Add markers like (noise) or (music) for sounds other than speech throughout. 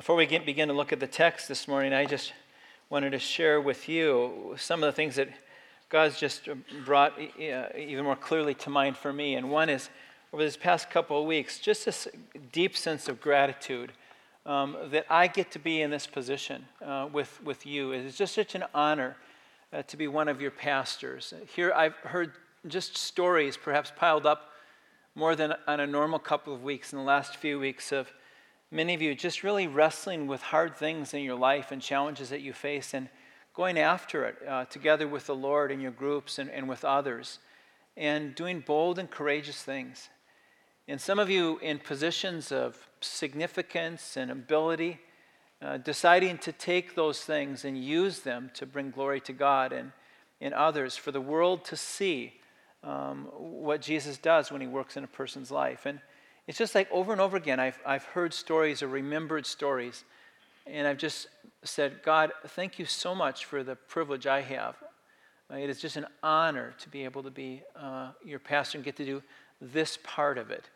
Before we get, begin to look at the text this morning, I just wanted to share with you some of the things that God's just brought even more clearly to mind for me. And one is over this past couple of weeks, just this deep sense of gratitude um, that I get to be in this position uh, with, with you. It's just such an honor uh, to be one of your pastors. Here I've heard just stories, perhaps piled up more than on a normal couple of weeks in the last few weeks of many of you just really wrestling with hard things in your life and challenges that you face and going after it uh, together with the Lord in your groups and, and with others and doing bold and courageous things. And some of you in positions of significance and ability, uh, deciding to take those things and use them to bring glory to God and in others for the world to see um, what Jesus does when he works in a person's life. And it's just like over and over again, I've, I've heard stories or remembered stories, and I've just said, God, thank you so much for the privilege I have. It is just an honor to be able to be uh, your pastor and get to do this part of it.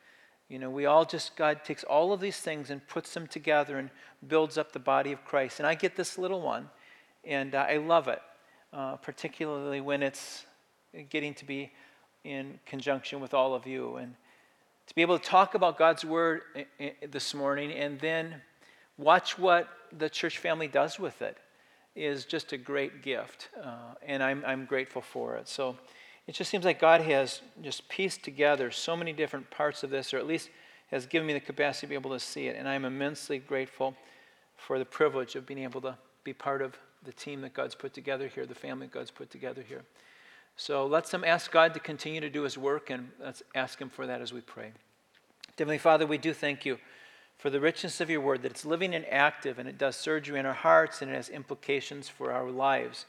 You know, we all just, God takes all of these things and puts them together and builds up the body of Christ. And I get this little one, and uh, I love it, uh, particularly when it's getting to be in conjunction with all of you. And to be able to talk about God's word this morning and then watch what the church family does with it is just a great gift. Uh, and I'm, I'm grateful for it. So it just seems like God has just pieced together so many different parts of this, or at least has given me the capacity to be able to see it. And I'm immensely grateful for the privilege of being able to be part of the team that God's put together here, the family God's put together here. So let's um, ask God to continue to do his work, and let's ask him for that as we pray. Heavenly Father, we do thank you for the richness of your word, that it's living and active, and it does surgery in our hearts, and it has implications for our lives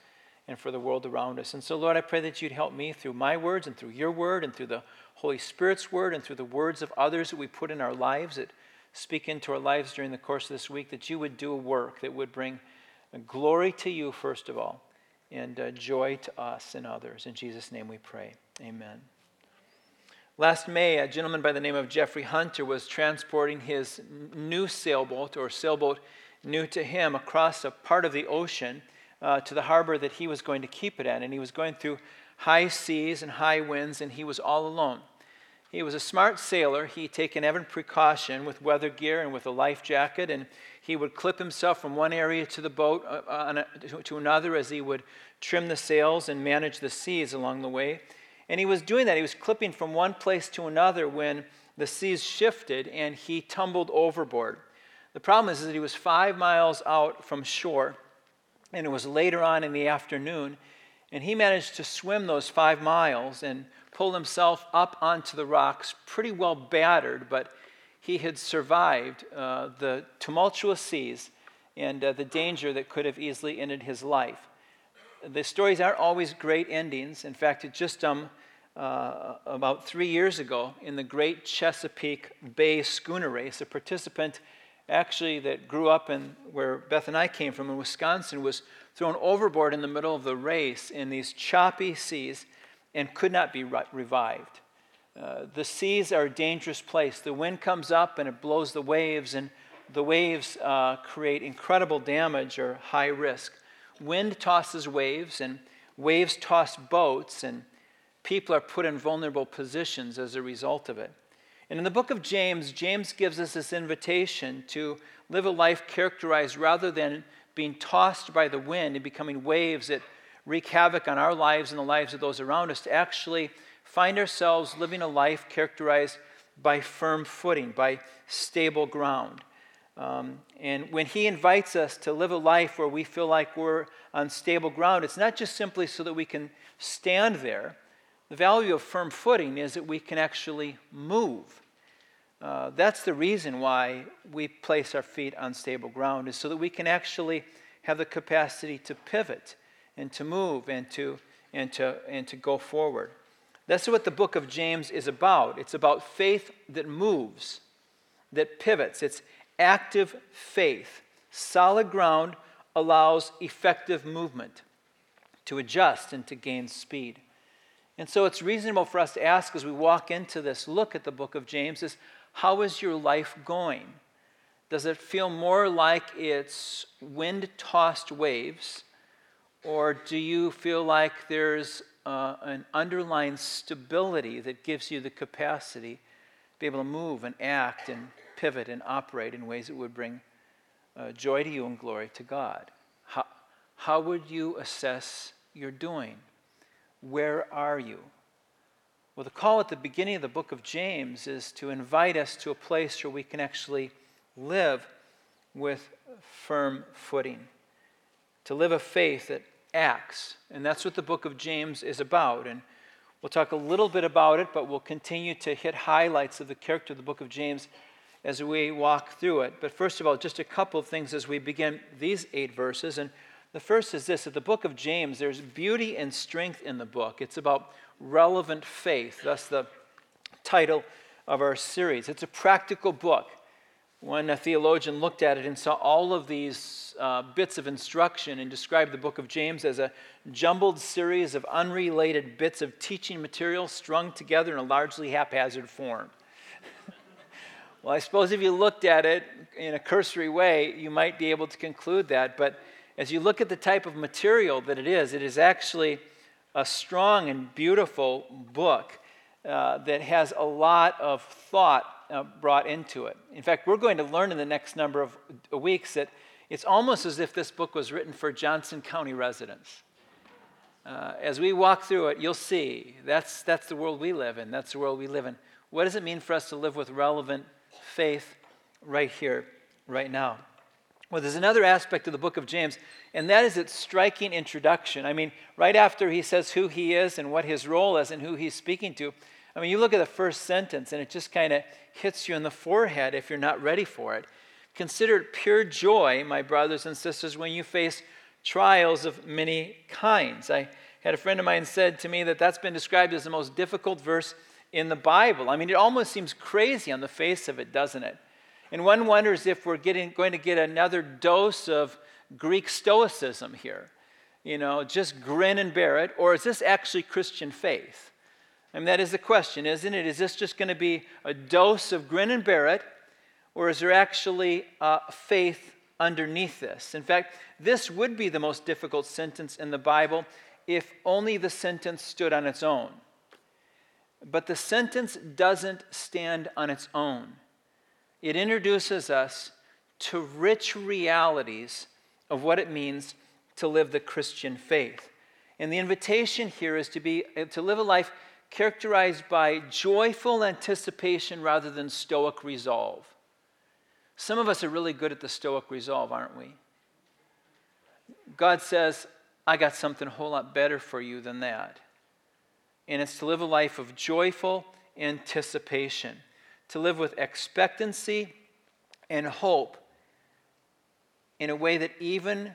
and for the world around us. And so, Lord, I pray that you'd help me through my words and through your word and through the Holy Spirit's word and through the words of others that we put in our lives that speak into our lives during the course of this week, that you would do a work that would bring glory to you, first of all, and uh, joy to us and others. In Jesus' name we pray. Amen. Last May, a gentleman by the name of Jeffrey Hunter was transporting his new sailboat, or sailboat new to him, across a part of the ocean uh, to the harbor that he was going to keep it at. And he was going through high seas and high winds, and he was all alone. He was a smart sailor. He'd taken every precaution with weather gear and with a life jacket, and he would clip himself from one area to the boat uh, a, to another as he would trim the sails and manage the seas along the way. And he was doing that. He was clipping from one place to another when the seas shifted and he tumbled overboard. The problem is that he was five miles out from shore, and it was later on in the afternoon, and he managed to swim those five miles and pull himself up onto the rocks, pretty well battered, but he had survived uh, the tumultuous seas and uh, the danger that could have easily ended his life. The stories aren't always great endings. In fact, it just um, uh, about three years ago in the Great Chesapeake Bay Schooner Race, a participant actually that grew up in where Beth and I came from in Wisconsin was thrown overboard in the middle of the race in these choppy seas and could not be re- revived. Uh, the seas are a dangerous place. The wind comes up and it blows the waves, and the waves uh, create incredible damage or high risk. Wind tosses waves, and waves toss boats, and people are put in vulnerable positions as a result of it. And in the book of James, James gives us this invitation to live a life characterized rather than being tossed by the wind and becoming waves that wreak havoc on our lives and the lives of those around us, to actually find ourselves living a life characterized by firm footing, by stable ground. Um, and when he invites us to live a life where we feel like we're on stable ground, it's not just simply so that we can stand there. The value of firm footing is that we can actually move. Uh, that's the reason why we place our feet on stable ground, is so that we can actually have the capacity to pivot and to move and to, and to, and to go forward. That's what the book of James is about. It's about faith that moves, that pivots. It's active faith. Solid ground allows effective movement to adjust and to gain speed. And so it's reasonable for us to ask as we walk into this look at the book of James is how is your life going? Does it feel more like it's wind tossed waves? Or do you feel like there's uh, an underlying stability that gives you the capacity to be able to move and act and pivot and operate in ways that would bring uh, joy to you and glory to God? How, how would you assess your doing? Where are you? Well, the call at the beginning of the book of James is to invite us to a place where we can actually live with firm footing, to live a faith that acts. And that's what the book of James is about. And we'll talk a little bit about it, but we'll continue to hit highlights of the character of the book of James as we walk through it. But first of all, just a couple of things as we begin these eight verses. And the first is this that the book of James, there's beauty and strength in the book. It's about relevant faith. That's the title of our series. It's a practical book. When a theologian looked at it and saw all of these uh, bits of instruction and described the book of James as a jumbled series of unrelated bits of teaching material strung together in a largely haphazard form. (laughs) well, I suppose if you looked at it in a cursory way, you might be able to conclude that. But as you look at the type of material that it is, it is actually a strong and beautiful book uh, that has a lot of thought uh, brought into it. In fact, we're going to learn in the next number of weeks that it's almost as if this book was written for Johnson County residents. Uh, as we walk through it, you'll see that's, that's the world we live in. That's the world we live in. What does it mean for us to live with relevant faith right here, right now? Well, there's another aspect of the book of James, and that is its striking introduction. I mean, right after he says who he is and what his role is and who he's speaking to, I mean, you look at the first sentence and it just kind of hits you in the forehead if you're not ready for it. Consider it pure joy, my brothers and sisters, when you face trials of many kinds. I had a friend of mine said to me that that's been described as the most difficult verse in the Bible. I mean, it almost seems crazy on the face of it, doesn't it? And one wonders if we're getting, going to get another dose of Greek Stoicism here. You know, just grin and bear it, or is this actually Christian faith? Mean, that is the question, isn't it? Is this just going to be a dose of grin and bear it, or is there actually uh, faith underneath this? In fact, this would be the most difficult sentence in the Bible if only the sentence stood on its own. But the sentence doesn't stand on its own it introduces us to rich realities of what it means to live the Christian faith. And the invitation here is to be to live a life characterized by joyful anticipation rather than stoic resolve. Some of us are really good at the stoic resolve, aren't we? God says, I got something a whole lot better for you than that. And it's to live a life of joyful anticipation to live with expectancy and hope in a way that even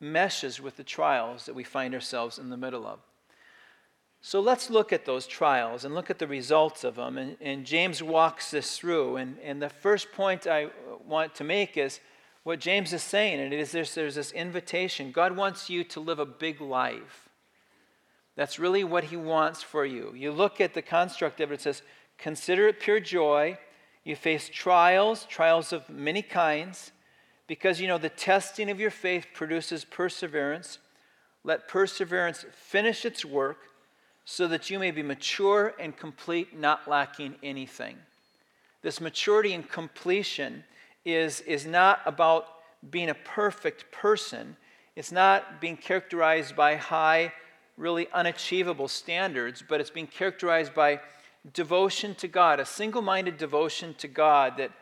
meshes with the trials that we find ourselves in the middle of. So let's look at those trials and look at the results of them. And, and, James walks this through. And, and the first point I want to make is what James is saying, and it is this, there's this invitation. God wants you to live a big life. That's really what he wants for you. You look at the construct of it, it says, Consider it pure joy. You face trials, trials of many kinds, because you know the testing of your faith produces perseverance. Let perseverance finish its work so that you may be mature and complete, not lacking anything. This maturity and completion is, is not about being a perfect person, it's not being characterized by high, really unachievable standards, but it's being characterized by devotion to God, a single minded devotion to God that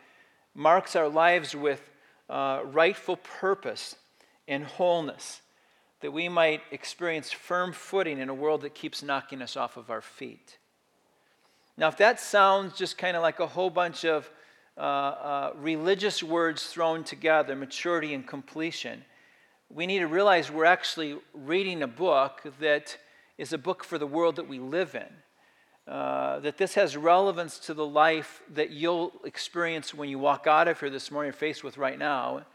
marks our lives with uh, rightful purpose and wholeness, that we might experience firm footing in a world that keeps knocking us off of our feet. Now, if that sounds just kind of like a whole bunch of uh, uh, religious words thrown together, maturity and completion, we need to realize we're actually reading a book that is a book for the world that we live in. Uh, that this has relevance to the life that you'll experience when you walk out of here this morning, faced with right now,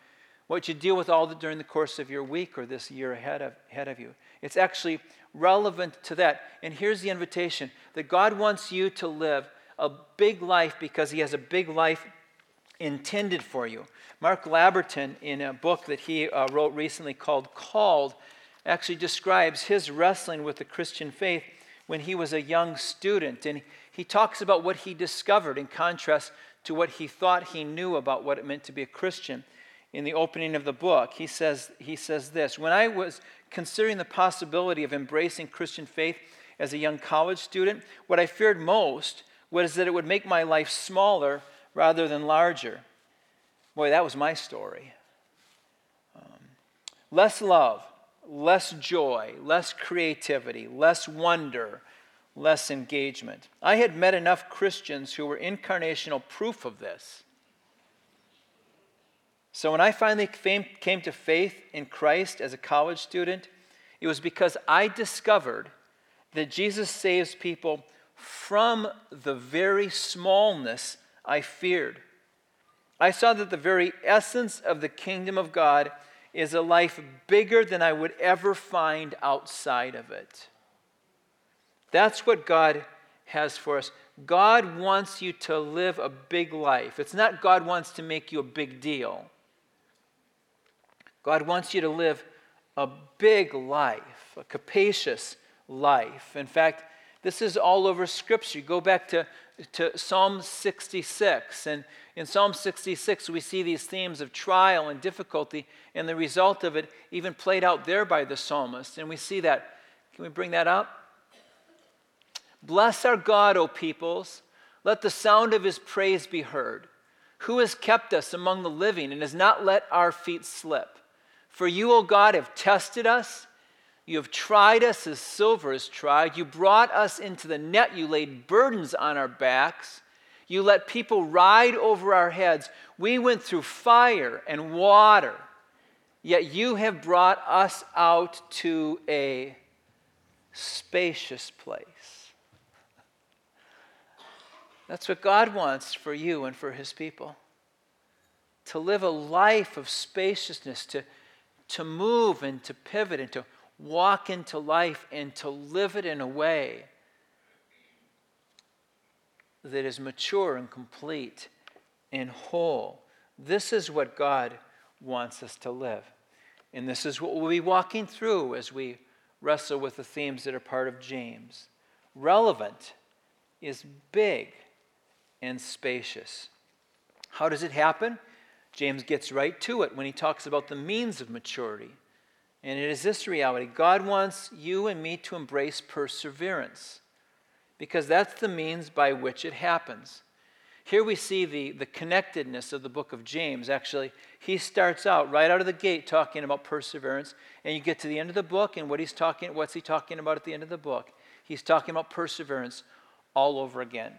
what you deal with all the, during the course of your week or this year ahead of, ahead of you. It's actually relevant to that. And here's the invitation that God wants you to live a big life because He has a big life intended for you. Mark Labberton, in a book that he uh, wrote recently called Called, actually describes his wrestling with the Christian faith when he was a young student. And he talks about what he discovered in contrast to what he thought he knew about what it meant to be a Christian. In the opening of the book, he says, he says this When I was considering the possibility of embracing Christian faith as a young college student, what I feared most was that it would make my life smaller rather than larger. Boy, that was my story. Um, less love, less joy, less creativity, less wonder, less engagement. I had met enough Christians who were incarnational proof of this. So when I finally came to faith in Christ as a college student, it was because I discovered that Jesus saves people from the very smallness I feared. I saw that the very essence of the kingdom of God is a life bigger than I would ever find outside of it. That's what God has for us. God wants you to live a big life. It's not God wants to make you a big deal. God wants you to live a big life, a capacious life. In fact, this is all over Scripture. Go back to, to Psalm 66, and in Psalm 66, we see these themes of trial and difficulty, and the result of it even played out there by the psalmist. And we see that. Can we bring that up? Bless our God, O peoples. Let the sound of his praise be heard. Who has kept us among the living and has not let our feet slip? For you, O God, have tested us. You have tried us as silver is tried. You brought us into the net. You laid burdens on our backs. You let people ride over our heads. We went through fire and water. Yet you have brought us out to a spacious place. That's what God wants for you and for his people. To live a life of spaciousness, to to move and to pivot and to walk into life and to live it in a way that is mature and complete and whole. This is what God wants us to live. And this is what we'll be walking through as we wrestle with the themes that are part of James. Relevant is big and spacious. How does it happen? James gets right to it when he talks about the means of maturity. And it is this reality God wants you and me to embrace perseverance because that's the means by which it happens. Here we see the, the connectedness of the book of James. Actually, he starts out right out of the gate talking about perseverance, and you get to the end of the book, and what he's talking, what's he talking about at the end of the book? He's talking about perseverance all over again.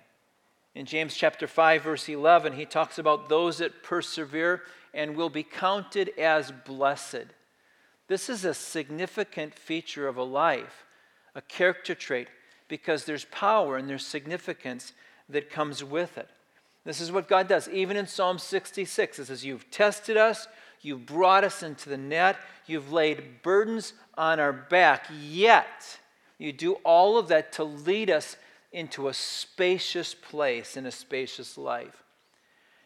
In James chapter 5 verse 11, he talks about those that persevere and will be counted as blessed. This is a significant feature of a life, a character trait because there's power and there's significance that comes with it. This is what God does. Even in Psalm 66, it says, You've tested us, you've brought us into the net, you've laid burdens on our back, yet you do all of that to lead us into a spacious place in a spacious life.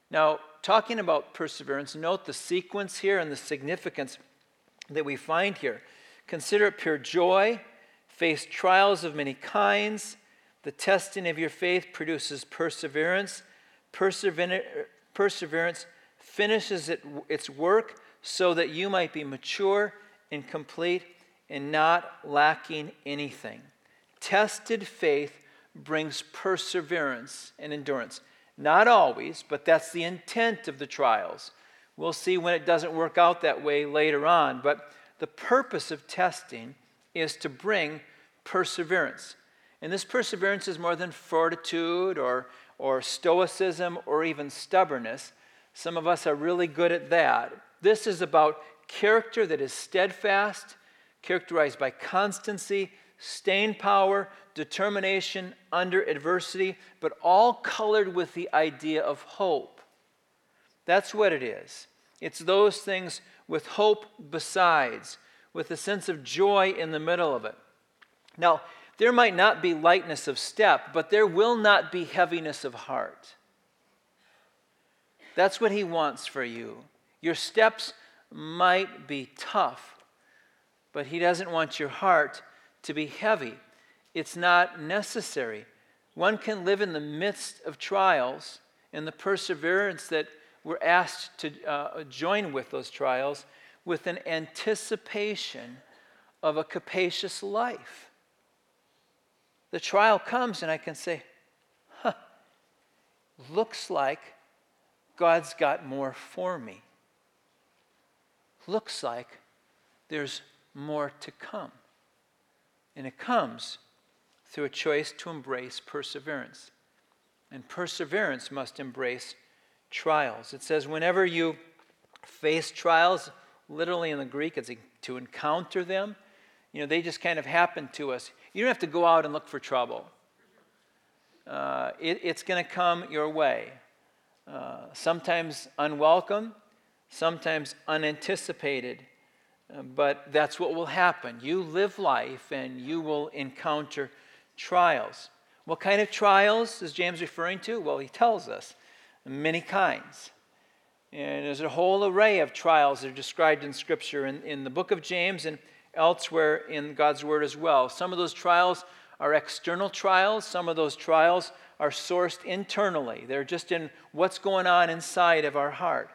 Now, talking about perseverance, note the sequence here and the significance that we find here. Consider it pure joy, face trials of many kinds. The testing of your faith produces perseverance. Perseverance finishes it, its work so that you might be mature and complete and not lacking anything. Tested faith brings perseverance and endurance. Not always, but that's the intent of the trials. We'll see when it doesn't work out that way later on, but the purpose of testing is to bring perseverance. And this perseverance is more than fortitude or, or stoicism or even stubbornness. Some of us are really good at that. This is about character that is steadfast, characterized by constancy, staying power, determination under adversity, but all colored with the idea of hope. That's what it is. It's those things with hope besides, with a sense of joy in the middle of it. Now, there might not be lightness of step, but there will not be heaviness of heart. That's what He wants for you. Your steps might be tough, but He doesn't want your heart to be heavy. It's not necessary. One can live in the midst of trials and the perseverance that we're asked to uh, join with those trials with an anticipation of a capacious life. The trial comes, and I can say, huh, looks like God's got more for me. Looks like there's more to come. And it comes through a choice to embrace perseverance. And perseverance must embrace trials. It says, whenever you face trials, literally in the Greek, it's to encounter them. You know, they just kind of happen to us. You don't have to go out and look for trouble. Uh, it, it's going to come your way. Uh, sometimes unwelcome, sometimes unanticipated, but that's what will happen. You live life and you will encounter trials. What kind of trials is James referring to? Well, he tells us many kinds. And there's a whole array of trials that are described in Scripture in, in the book of James and elsewhere in God's Word as well. Some of those trials are external trials, some of those trials are sourced internally. They're just in what's going on inside of our heart.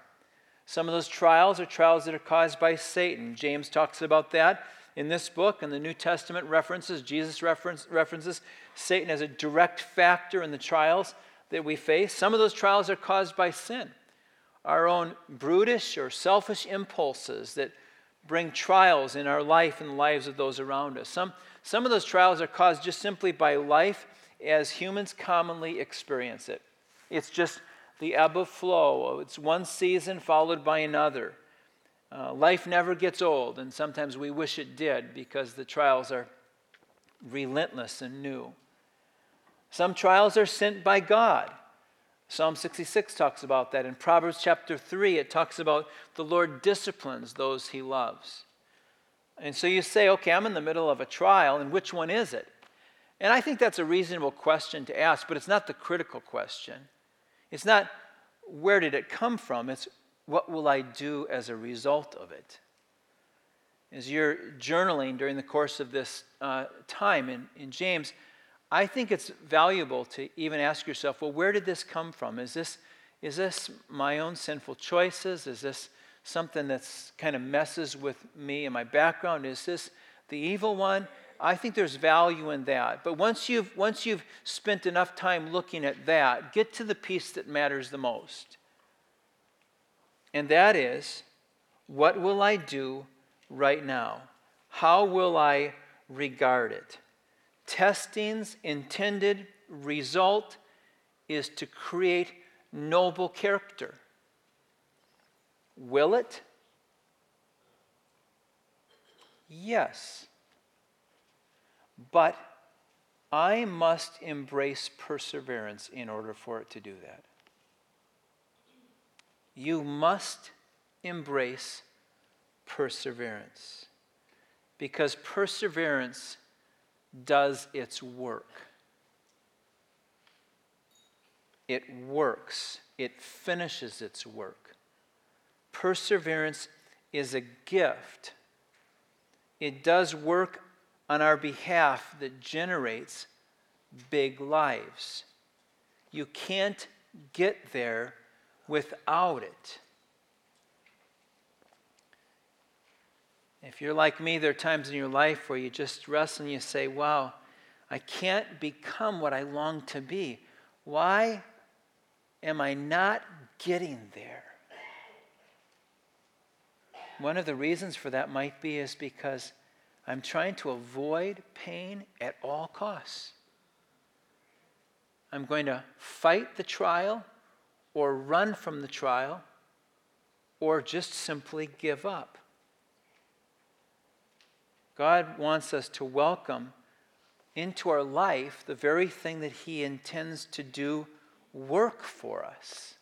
Some of those trials are trials that are caused by Satan. James talks about that in this book, and the New Testament references, Jesus reference, references Satan as a direct factor in the trials that we face. Some of those trials are caused by sin our own brutish or selfish impulses that bring trials in our life and the lives of those around us. Some, some of those trials are caused just simply by life as humans commonly experience it. It's just the ebb of flow. It's one season followed by another. Uh, life never gets old, and sometimes we wish it did because the trials are relentless and new. Some trials are sent by God. Psalm 66 talks about that. In Proverbs chapter 3, it talks about the Lord disciplines those he loves. And so you say, okay, I'm in the middle of a trial, and which one is it? And I think that's a reasonable question to ask, but it's not the critical question. It's not where did it come from, it's what will I do as a result of it? As you're journaling during the course of this uh, time in, in James, I think it's valuable to even ask yourself, well, where did this come from? Is this, is this my own sinful choices? Is this something that's kind of messes with me and my background? Is this the evil one? I think there's value in that. But once you've, once you've spent enough time looking at that, get to the piece that matters the most. And that is, what will I do right now? How will I regard it? Testing's intended result is to create noble character. Will it? Yes. But I must embrace perseverance in order for it to do that. You must embrace perseverance because perseverance does its work. It works, it finishes its work. Perseverance is a gift. It does work on our behalf that generates big lives. You can't get there without it. If you're like me, there are times in your life where you just wrestle and you say, Wow, I can't become what I long to be. Why am I not getting there? One of the reasons for that might be is because I'm trying to avoid pain at all costs. I'm going to fight the trial or run from the trial or just simply give up. God wants us to welcome into our life the very thing that He intends to do work for us.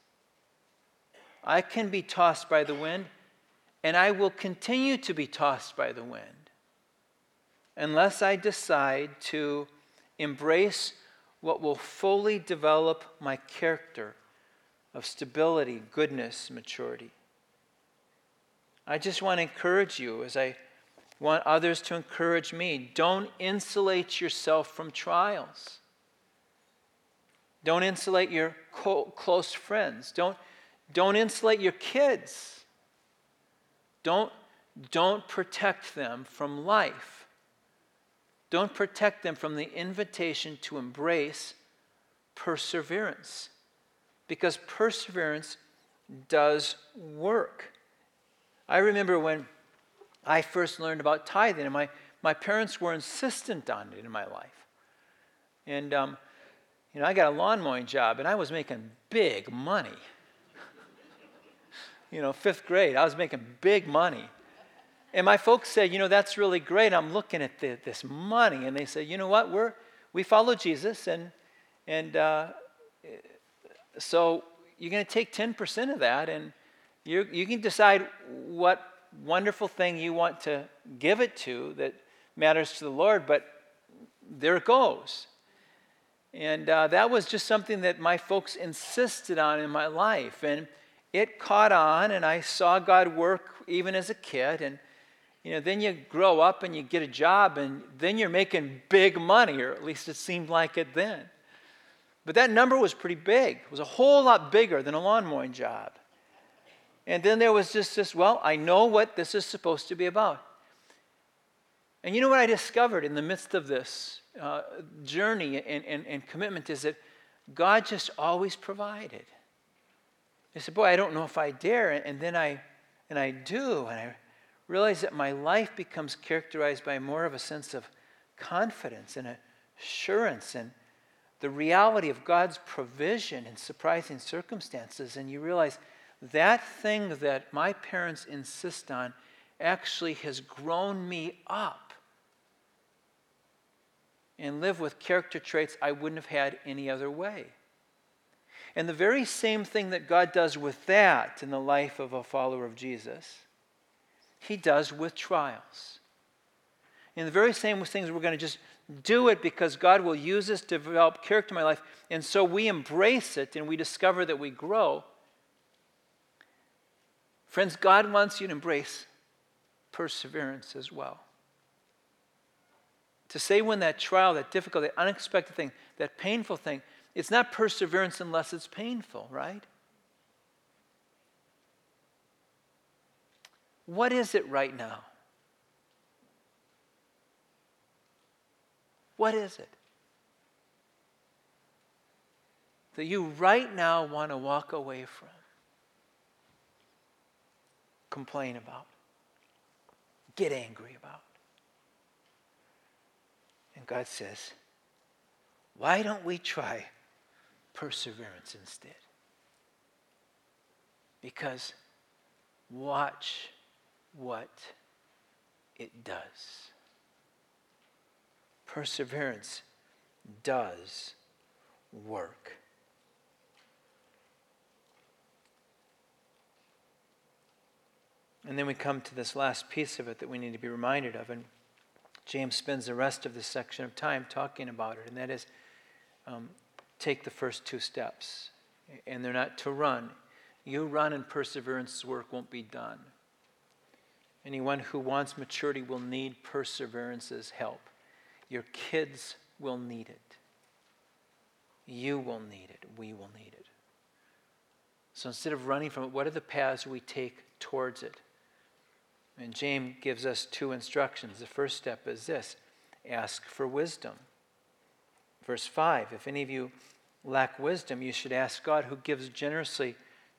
I can be tossed by the wind, and I will continue to be tossed by the wind unless I decide to embrace what will fully develop my character of stability, goodness, maturity. I just want to encourage you as I want others to encourage me. Don't insulate yourself from trials. Don't insulate your co- close friends. Don't, don't insulate your kids. Don't, don't protect them from life. Don't protect them from the invitation to embrace perseverance. Because perseverance does work. I remember when I first learned about tithing, and my, my parents were insistent on it in my life. And, um, you know, I got a lawn mowing job, and I was making big money. (laughs) you know, fifth grade, I was making big money. And my folks said, you know, that's really great. I'm looking at the, this money. And they said, you know what? We're, we follow Jesus. And, and uh, so you're going to take 10% of that. And you you can decide what wonderful thing you want to give it to that matters to the Lord. But there it goes. And uh, that was just something that my folks insisted on in my life. And it caught on, and I saw God work even as a kid. And you know, then you grow up and you get a job, and then you're making big money, or at least it seemed like it then. But that number was pretty big. It was a whole lot bigger than a lawn mowing job. And then there was just this well, I know what this is supposed to be about. And you know what I discovered in the midst of this uh, journey and, and, and commitment is that God just always provided. I said, Boy, I don't know if I dare. And then I, and I do. And I realize that my life becomes characterized by more of a sense of confidence and assurance and the reality of God's provision in surprising circumstances. And you realize that thing that my parents insist on actually has grown me up and live with character traits I wouldn't have had any other way. And the very same thing that God does with that in the life of a follower of Jesus he does with trials. In the very same things, we're going to just do it because God will use us to develop character in my life. And so we embrace it and we discover that we grow. Friends, God wants you to embrace perseverance as well. To say when that trial, that difficult, that unexpected thing, that painful thing, it's not perseverance unless it's painful, right? What is it right now? What is it? That you right now want to walk away from, complain about, get angry about. And God says, why don't we try perseverance instead? Because watch what it does. Perseverance does work. And then we come to this last piece of it that we need to be reminded of. And James spends the rest of this section of time talking about it, and that is um, take the first two steps. And they're not to run. You run, and perseverance work won't be done. Anyone who wants maturity will need perseverance's help. Your kids will need it. You will need it. We will need it. So instead of running from it, what are the paths we take towards it? And James gives us two instructions. The first step is this ask for wisdom. Verse 5 If any of you lack wisdom, you should ask God, who gives generously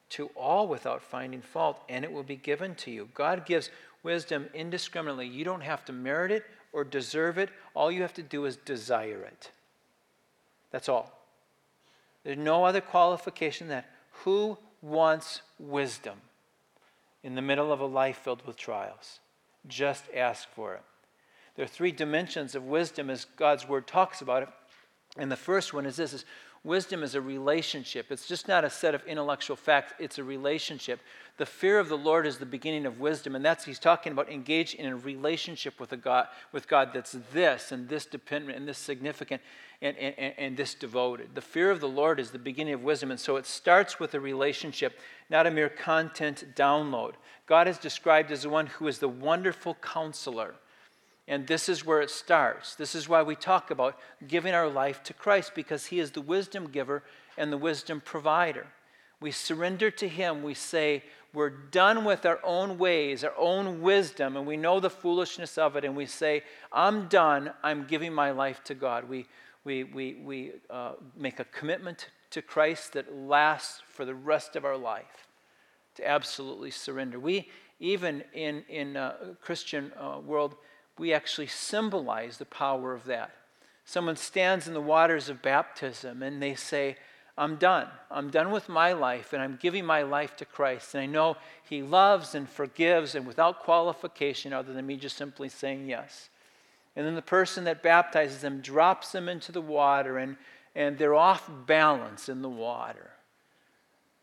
to all without finding fault, and it will be given to you. God gives wisdom indiscriminately. You don't have to merit it or deserve it. All you have to do is desire it. That's all. There's no other qualification that who wants wisdom in the middle of a life filled with trials? Just ask for it. There are three dimensions of wisdom as God's word talks about it. And the first one is this is Wisdom is a relationship. It's just not a set of intellectual facts, it's a relationship. The fear of the Lord is the beginning of wisdom, and that's he's talking about engage in a relationship with a God with God that's this and this dependent and this significant and, and, and this devoted. The fear of the Lord is the beginning of wisdom, and so it starts with a relationship, not a mere content download. God is described as the one who is the wonderful counselor. And this is where it starts. This is why we talk about giving our life to Christ, because He is the wisdom giver and the wisdom provider. We surrender to Him. We say, We're done with our own ways, our own wisdom, and we know the foolishness of it. And we say, I'm done. I'm giving my life to God. We, we, we, we uh, make a commitment to Christ that lasts for the rest of our life to absolutely surrender. We, even in, in uh, Christian uh, world, we actually symbolize the power of that. Someone stands in the waters of baptism and they say, I'm done. I'm done with my life and I'm giving my life to Christ. And I know He loves and forgives and without qualification other than me just simply saying yes. And then the person that baptizes them drops them into the water and, and they're off balance in the water.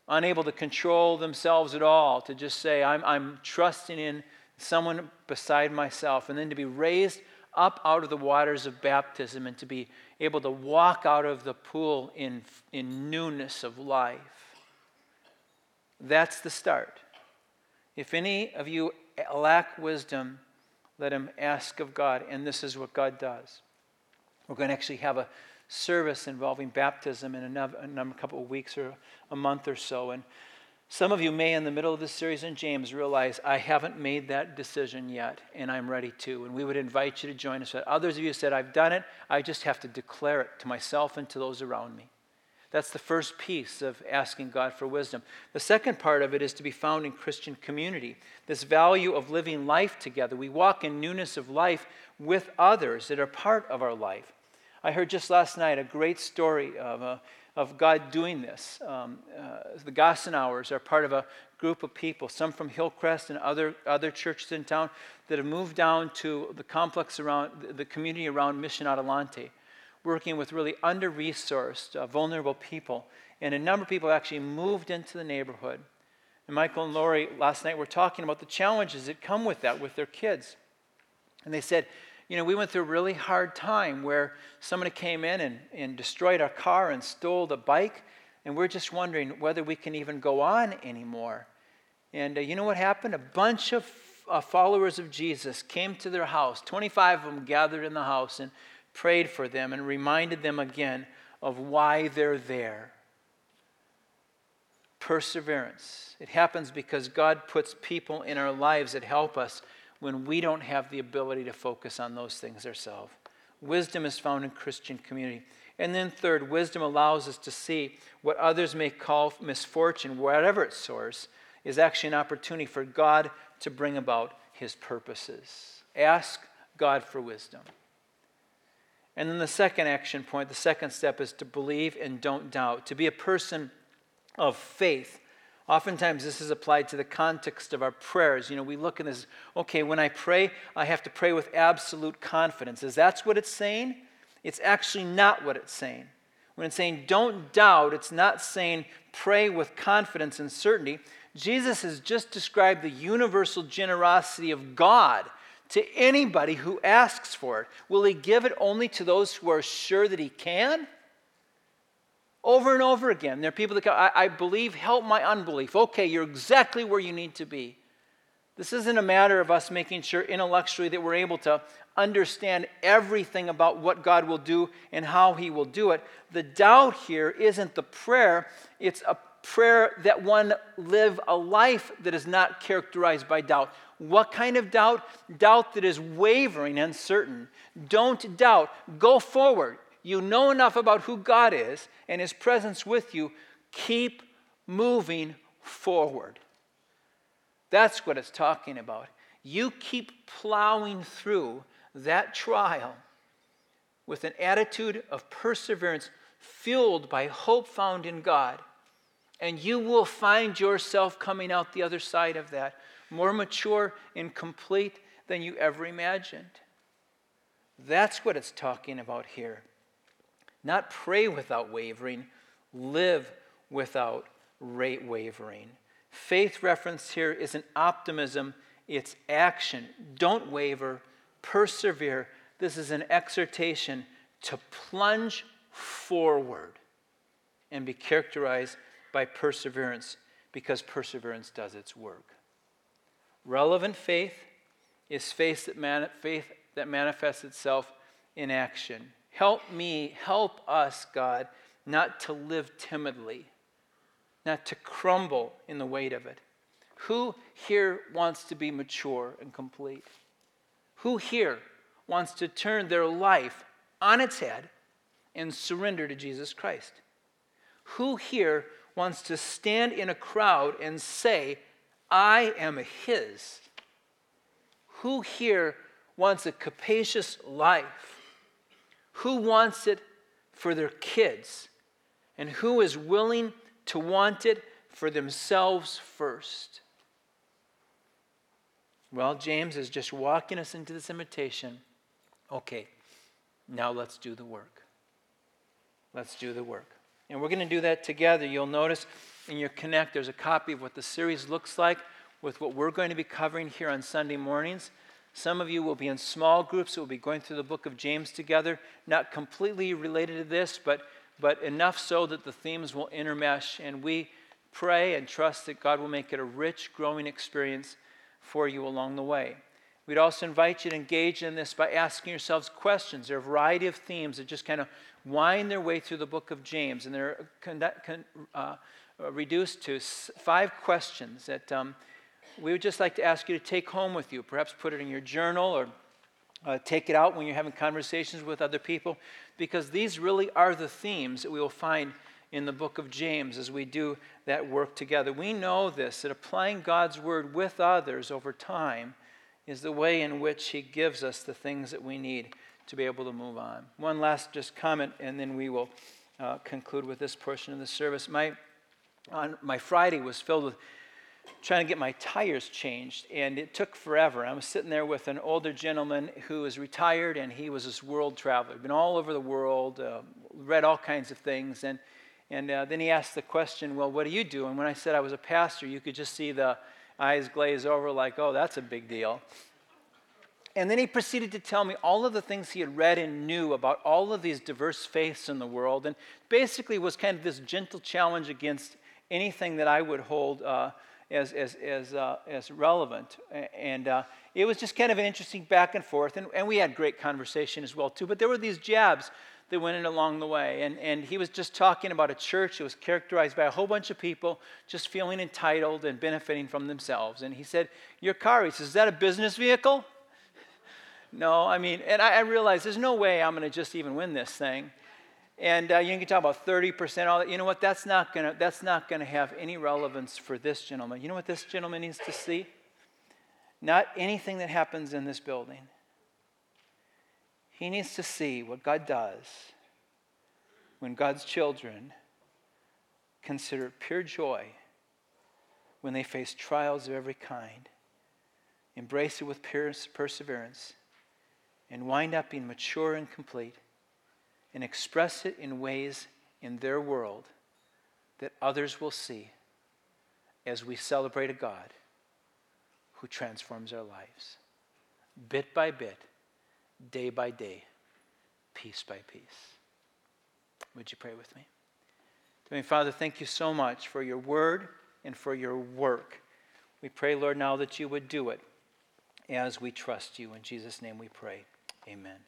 Unable to control themselves at all, to just say, I'm, I'm trusting in someone beside myself, and then to be raised up out of the waters of baptism and to be able to walk out of the pool in, in newness of life. That's the start. If any of you lack wisdom, let him ask of God, and this is what God does. We're going to actually have a service involving baptism in another, a couple of weeks or a month or so, and some of you may, in the middle of this series in James, realize I haven't made that decision yet, and I'm ready to. And we would invite you to join us. Others of you said, I've done it, I just have to declare it to myself and to those around me. That's the first piece of asking God for wisdom. The second part of it is to be found in Christian community. This value of living life together. We walk in newness of life with others that are part of our life. I heard just last night a great story of a of God doing this. Um, uh, the Gossenauers are part of a group of people, some from Hillcrest and other, other churches in town, that have moved down to the complex around the community around Mission Adelante, working with really under resourced, uh, vulnerable people. And a number of people actually moved into the neighborhood. And Michael and Lori last night were talking about the challenges that come with that with their kids. And they said, you know, we went through a really hard time where somebody came in and, and destroyed our car and stole the bike, and we're just wondering whether we can even go on anymore. And uh, you know what happened? A bunch of uh, followers of Jesus came to their house. 25 of them gathered in the house and prayed for them and reminded them again of why they're there. Perseverance. It happens because God puts people in our lives that help us when we don't have the ability to focus on those things ourselves. Wisdom is found in Christian community. And then, third, wisdom allows us to see what others may call misfortune, whatever its source, is actually an opportunity for God to bring about his purposes. Ask God for wisdom. And then the second action point, the second step is to believe and don't doubt, to be a person of faith Oftentimes, this is applied to the context of our prayers. You know, we look at this, okay, when I pray, I have to pray with absolute confidence. Is that what it's saying? It's actually not what it's saying. When it's saying don't doubt, it's not saying pray with confidence and certainty. Jesus has just described the universal generosity of God to anybody who asks for it. Will he give it only to those who are sure that he can? Over and over again. There are people that go, I, I believe, help my unbelief. Okay, you're exactly where you need to be. This isn't a matter of us making sure intellectually that we're able to understand everything about what God will do and how He will do it. The doubt here isn't the prayer, it's a prayer that one live a life that is not characterized by doubt. What kind of doubt? Doubt that is wavering, uncertain. Don't doubt. Go forward you know enough about who God is and His presence with you, keep moving forward. That's what it's talking about. You keep plowing through that trial with an attitude of perseverance fueled by hope found in God. And you will find yourself coming out the other side of that more mature and complete than you ever imagined. That's what it's talking about here. Not pray without wavering, live without rate wavering. Faith reference here is an optimism, it's action. Don't waver, persevere. This is an exhortation to plunge forward and be characterized by perseverance because perseverance does its work. Relevant faith is faith that, man- faith that manifests itself in action. Help me, help us, God, not to live timidly, not to crumble in the weight of it. Who here wants to be mature and complete? Who here wants to turn their life on its head and surrender to Jesus Christ? Who here wants to stand in a crowd and say, I am His? Who here wants a capacious life? Who wants it for their kids? And who is willing to want it for themselves first? Well, James is just walking us into this invitation. Okay, now let's do the work. Let's do the work. And we're going to do that together. You'll notice in your Connect, there's a copy of what the series looks like with what we're going to be covering here on Sunday mornings. Some of you will be in small groups. We'll be going through the book of James together, not completely related to this, but, but enough so that the themes will intermesh. And we pray and trust that God will make it a rich, growing experience for you along the way. We'd also invite you to engage in this by asking yourselves questions. There are a variety of themes that just kind of wind their way through the book of James, and they're uh, reduced to five questions that um, we would just like to ask you to take home with you. Perhaps put it in your journal or uh, take it out when you're having conversations with other people, because these really are the themes that we will find in the book of James as we do that work together. We know this that applying God's word with others over time is the way in which He gives us the things that we need to be able to move on. One last just comment, and then we will uh, conclude with this portion of the service. My, on, my Friday was filled with trying to get my tires changed, and it took forever. I was sitting there with an older gentleman who was retired, and he was this world traveler, been all over the world, uh, read all kinds of things, and and uh, then he asked the question, Well, what do you do? And when I said I was a pastor, you could just see the eyes glaze over, like, Oh, that's a big deal. And then he proceeded to tell me all of the things he had read and knew about all of these diverse faiths in the world, and basically was kind of this gentle challenge against anything that I would hold uh, as, as, as, uh, as relevant. And uh, it was just kind of an interesting back and forth, and, and we had great conversation as well, too. But there were these jabs that went in along the way. And, and he was just talking about a church that was characterized by a whole bunch of people just feeling entitled and benefiting from themselves. And he said, Your car, he says, is that a business vehicle? (laughs) no, I mean, and I, I realized there's no way I'm going to just even win this thing. And uh, you can talk about 30%, all that. You know what? That's not to that's not to have any relevance for this gentleman. You know what this gentleman needs to see? Not anything that happens in this building. He needs to see what God does when God's children consider pure joy when they face trials of every kind, embrace it with perseverance, and wind up being mature and complete, and express it in ways in their world that others will see as we celebrate a God who transforms our lives bit by bit day by day, piece by piece. Would you pray with me? Dear Father, thank you so much for your word and for your work. We pray, Lord, now that you would do it as we trust you. In Jesus' name we pray. Amen.